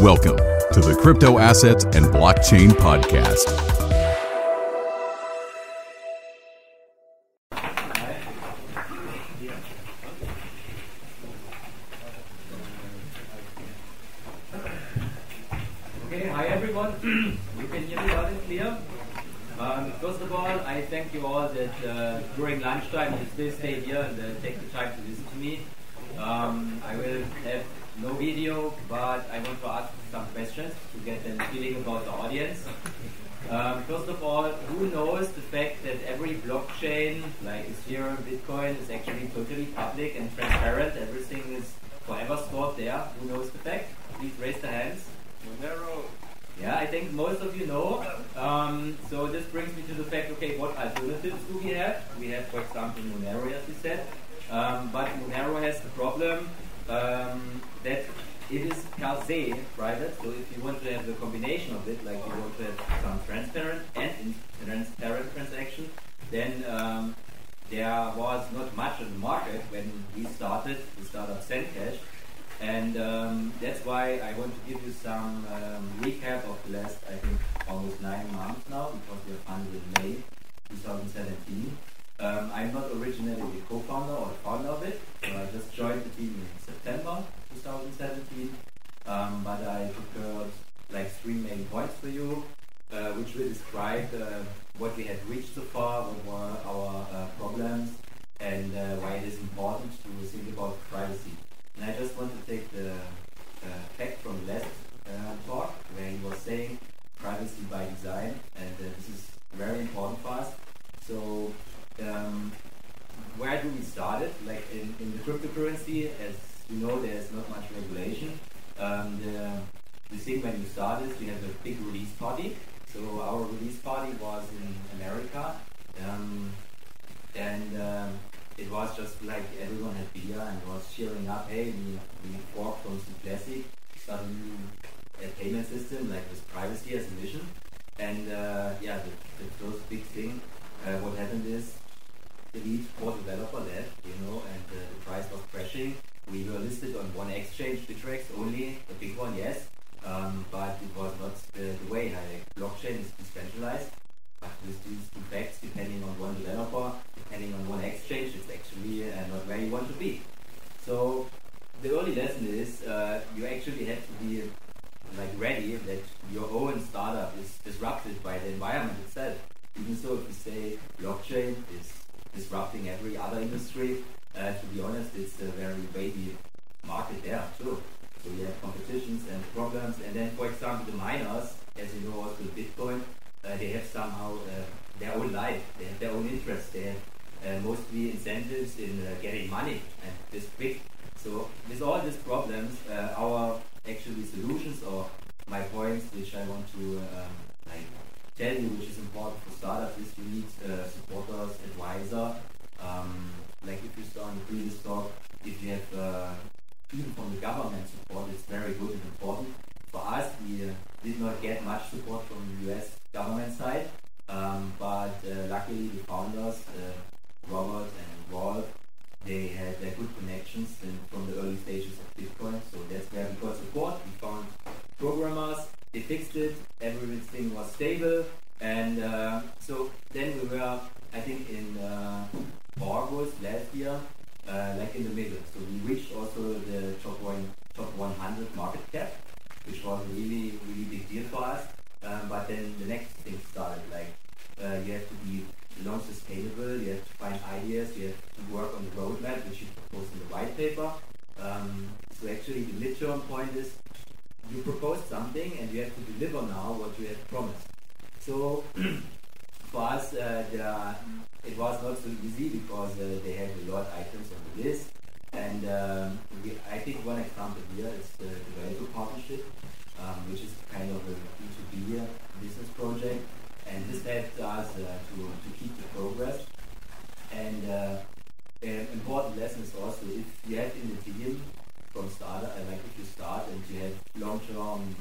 Welcome to the Crypto Assets and Blockchain Podcast. Okay, hi everyone. you can hear me and clear. Um, first of all, I thank you all that uh, during lunchtime you still stay here and uh, take the time to listen to me. Um, I will have no video, but I want to ask some questions to get a feeling about the audience. Um, first of all, who knows the fact that every blockchain, like Ethereum, Bitcoin, is actually totally public and transparent? Everything is forever stored there. Who knows the fact? Please raise the hands. Monero. Yeah, I think most of you know. Um, so this brings me to the fact, okay, what alternatives do we have? We have, for example, Monero, as we said. Um, but Monero has the problem um, that it is per private. So if you want to have the combination of it, like you want to have some transparent and transparent transaction, then um, there was not much on the market when we started the startup Zencash. And um, that's why I want to give you some um, recap of the last, I think, almost nine months now, because we are funded in May 2017. Um, I'm not originally the co-founder or founder of it, I just joined the team in September 2017. Um, but I uh, like three main points for you, uh, which will describe uh, what we had reached so far, what were our uh, problems, and uh, why it is important to think about privacy. And I just want to take the uh, fact from last talk, where he was saying privacy by design, and this is very important for us. So um, where do we start it? Like in, in the cryptocurrency, as you know, there's not much regulation. Um, the, the thing when you start is you have a big release party. So our release party was in America, um, and um, it was just like everyone had beer and was cheering up. Hey, we we forked from Zclassic, started a uh, payment system like with privacy as a mission. And uh, yeah, the, the first big thing, uh, what happened is the lead core developer left, you know, and uh, the price was crashing. We were listed on one exchange, Bittrex only, a big one, yes, um, but it was not the, the way. Like, blockchain is decentralized, but with these two facts, depending on one developer, depending on one exchange, it's actually uh, not where you want to be. So the early lesson is uh, you actually have to be like ready that your own startup is disrupted by the environment itself. Even so, if you say blockchain is disrupting every other industry. Uh, to be honest, it's a very wavy market there too. So we have competitions and problems. And then, for example, the miners, as you know, also Bitcoin, uh, they have somehow uh, their own life. They have their own interests. They have uh, mostly incentives in uh, getting money and this quick. So with all these problems, uh, our actually solutions or my points, which I want to um, like tell you, which is important for startups, is you need uh, supporters, advisor. Um, like if you start in the previous talk, if you have uh, even from the government support, it's very good and important. For us, we uh, did not get much support from the US government side, um, but uh, luckily the founders, paper. In the team from like you start and you have long-term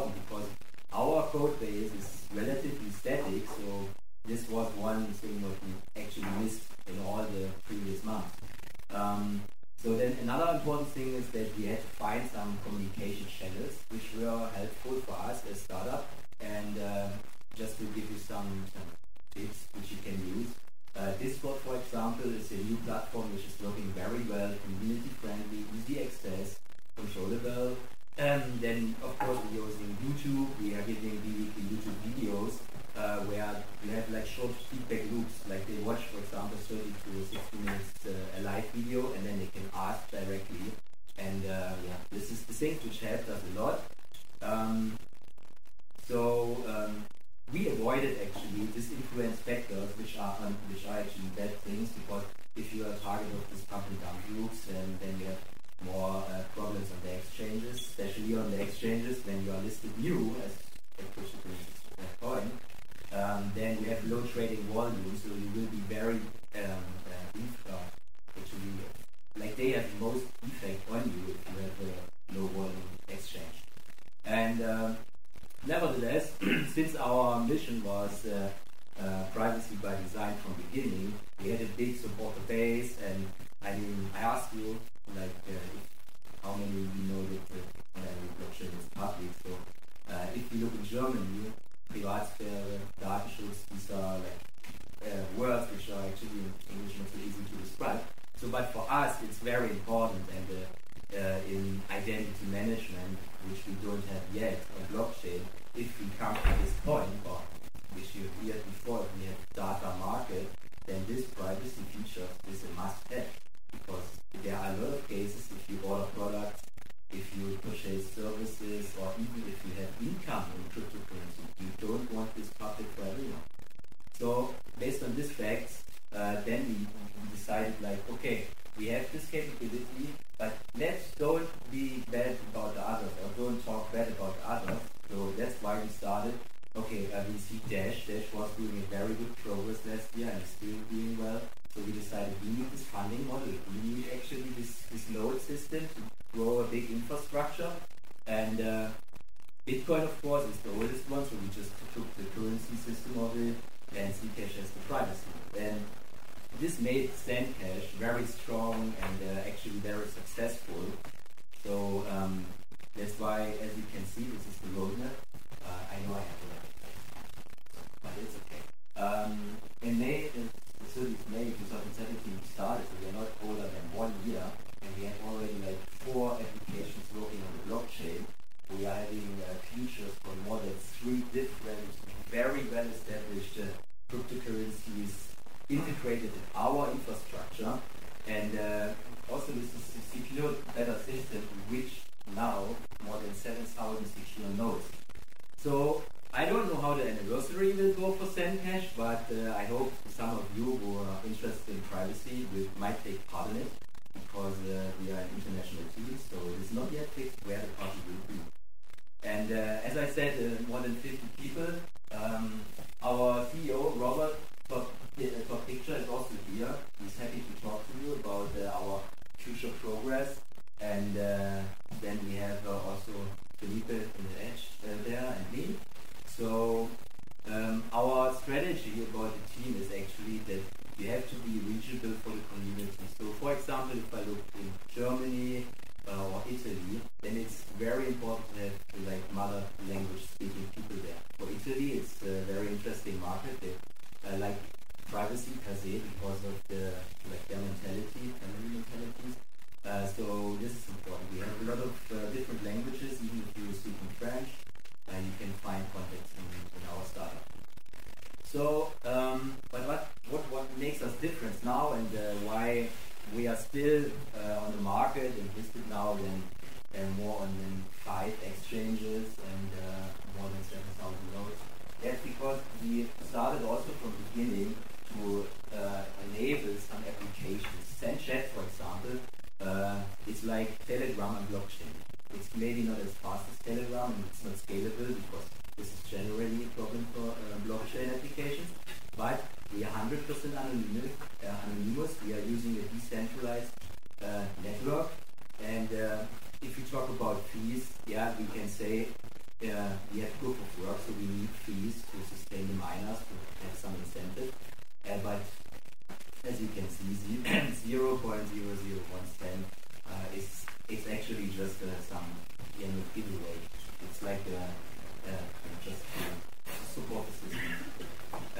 important because our code base is relatively static, so this was then you have low trading volume, so you will be very um, uh, uh, actually like they have most effect on you if you have a low volume exchange. And uh, nevertheless, since our mission was uh, words which are actually in English not so easy to describe. So, but for us, it's very important and uh, uh, in identity management like, okay, we have this capability, and uh, actually very successful. So um, that's why, as you can see, this is the roadmap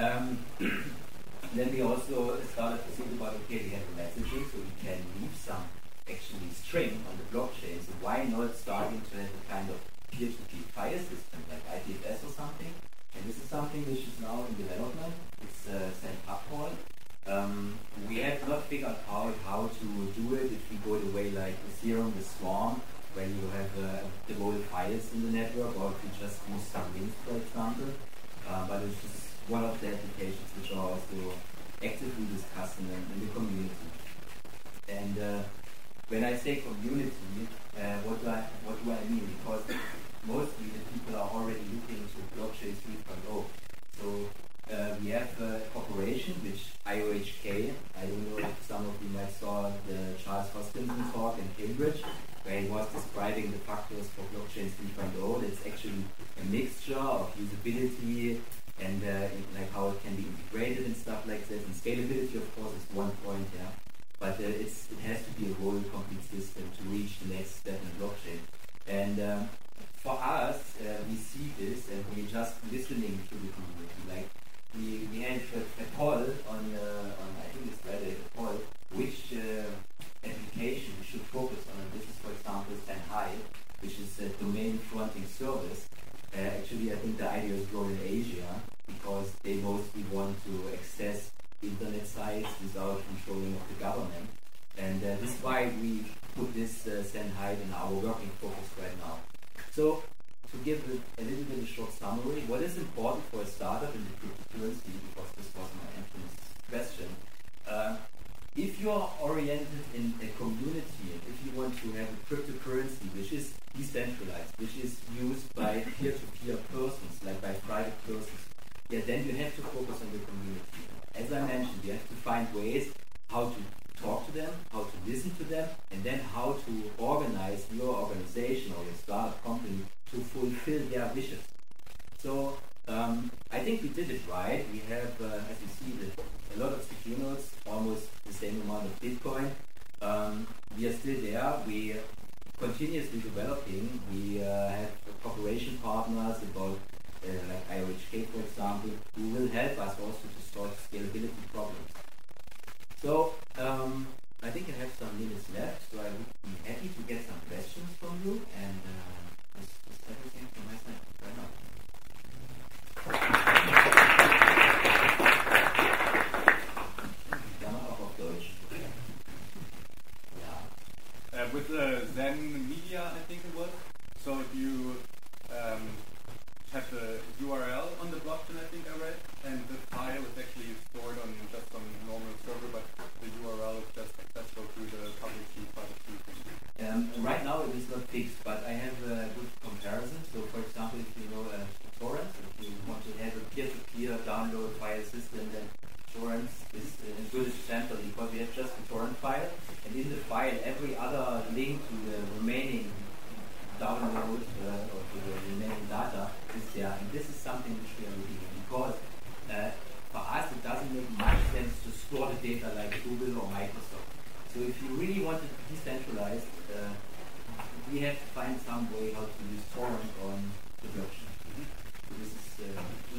Um, then we also started to think about okay, we have a messaging, so we can leave some actually string on the blockchain. So why not starting to have a kind of peer-to-peer file system like IPFS or something? And this is something which is now in development. It's uh, sent uphold. Um, we have not figured out how to do it if we go the way like Ethereum with Swarm, where you have uh, devoted files in the network, or if you just use some links, for example. Uh, but it's just one of the applications are also actively discussed in, in the community. And uh, when I say community, uh, what, do I, what do I mean? Because mostly the people are already looking to blockchain 3.0. So uh, we have a corporation, which IOHK, I don't know if some of you might saw the Charles Hoskinson talk in Cambridge, where he was describing the factors for blockchain 3.0. It's actually a mixture of usability, and uh, like how it can be integrated and stuff like that. And scalability, of one point, yeah. But uh, it's, it has to be a whole complete system to reach the next step in blockchain. And um, for us, uh, we see this and we're just listening to the community. Like we, we had a, a poll on, uh, on, I think it's Reddit, a poll, which uh, application should focus on. And this is, for example, Sendhai, which is a domain fronting service uh, actually, I think the idea is growing in Asia because they mostly want to access internet sites without controlling of the government. And uh, this is why we put this uh, Sendhai in our working focus right now. So to give a, a, little bit of short summary, what is important for a startup in the cryptocurrency, because this was my entrance question, uh, if you are oriented in a community and if you want to have a cryptocurrency which is decentralized, which is used by peer-to-peer persons, like by private persons, yeah, then you have to focus on the community. As I mentioned, you have to find ways how to talk to them, how to listen to them, and then how to organize your organization or your startup company to fulfill their wishes. So um, I think we did it right. We have, uh, as you see, the, a lot of secure nodes, almost the same amount of Bitcoin. Um, we are still there. We are continuously developing. We uh, have cooperation partners about uh, like IOHK, for example, who will help us also to solve scalability problems. So um, I think I have some minutes left, so I would be happy to get some questions from you.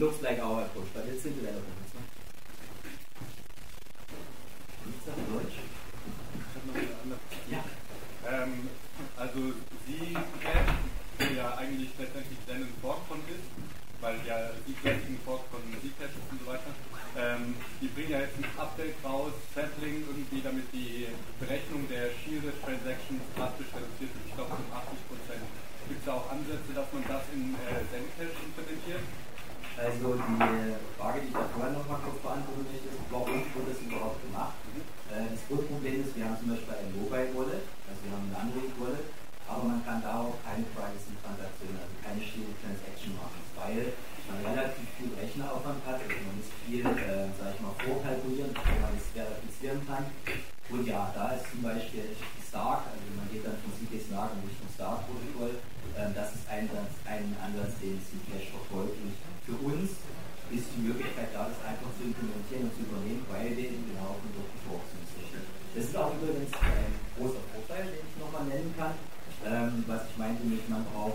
looks like our approach, but it's in development. It's not. Gibt's das Deutsch? Ich habe noch eine andere Frage. Ja. Ähm, also Sie kennen ja eigentlich letztendlich Denon Form von ist, weil ja Sie kennen die äh, Frage, die ich da vorher noch mal kurz beantworten möchte, ist, warum wurde das überhaupt gemacht? Äh, das Grundproblem ist, adaptieren und zu übernehmen, weil wir in den Haufen durchgeworfen sind. Das ist auch übrigens ein großer Vorteil, den ich nochmal nennen kann, ähm, was ich meinte mit, man braucht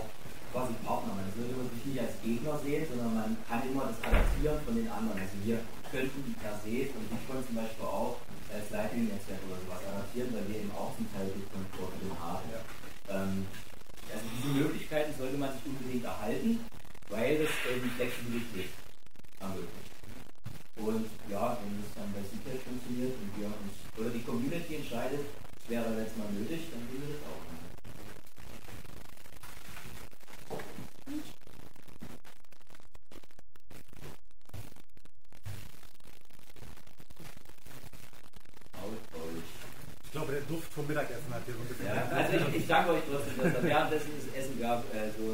danke euch trotzdem, dass es währenddessen das Essen gab. Also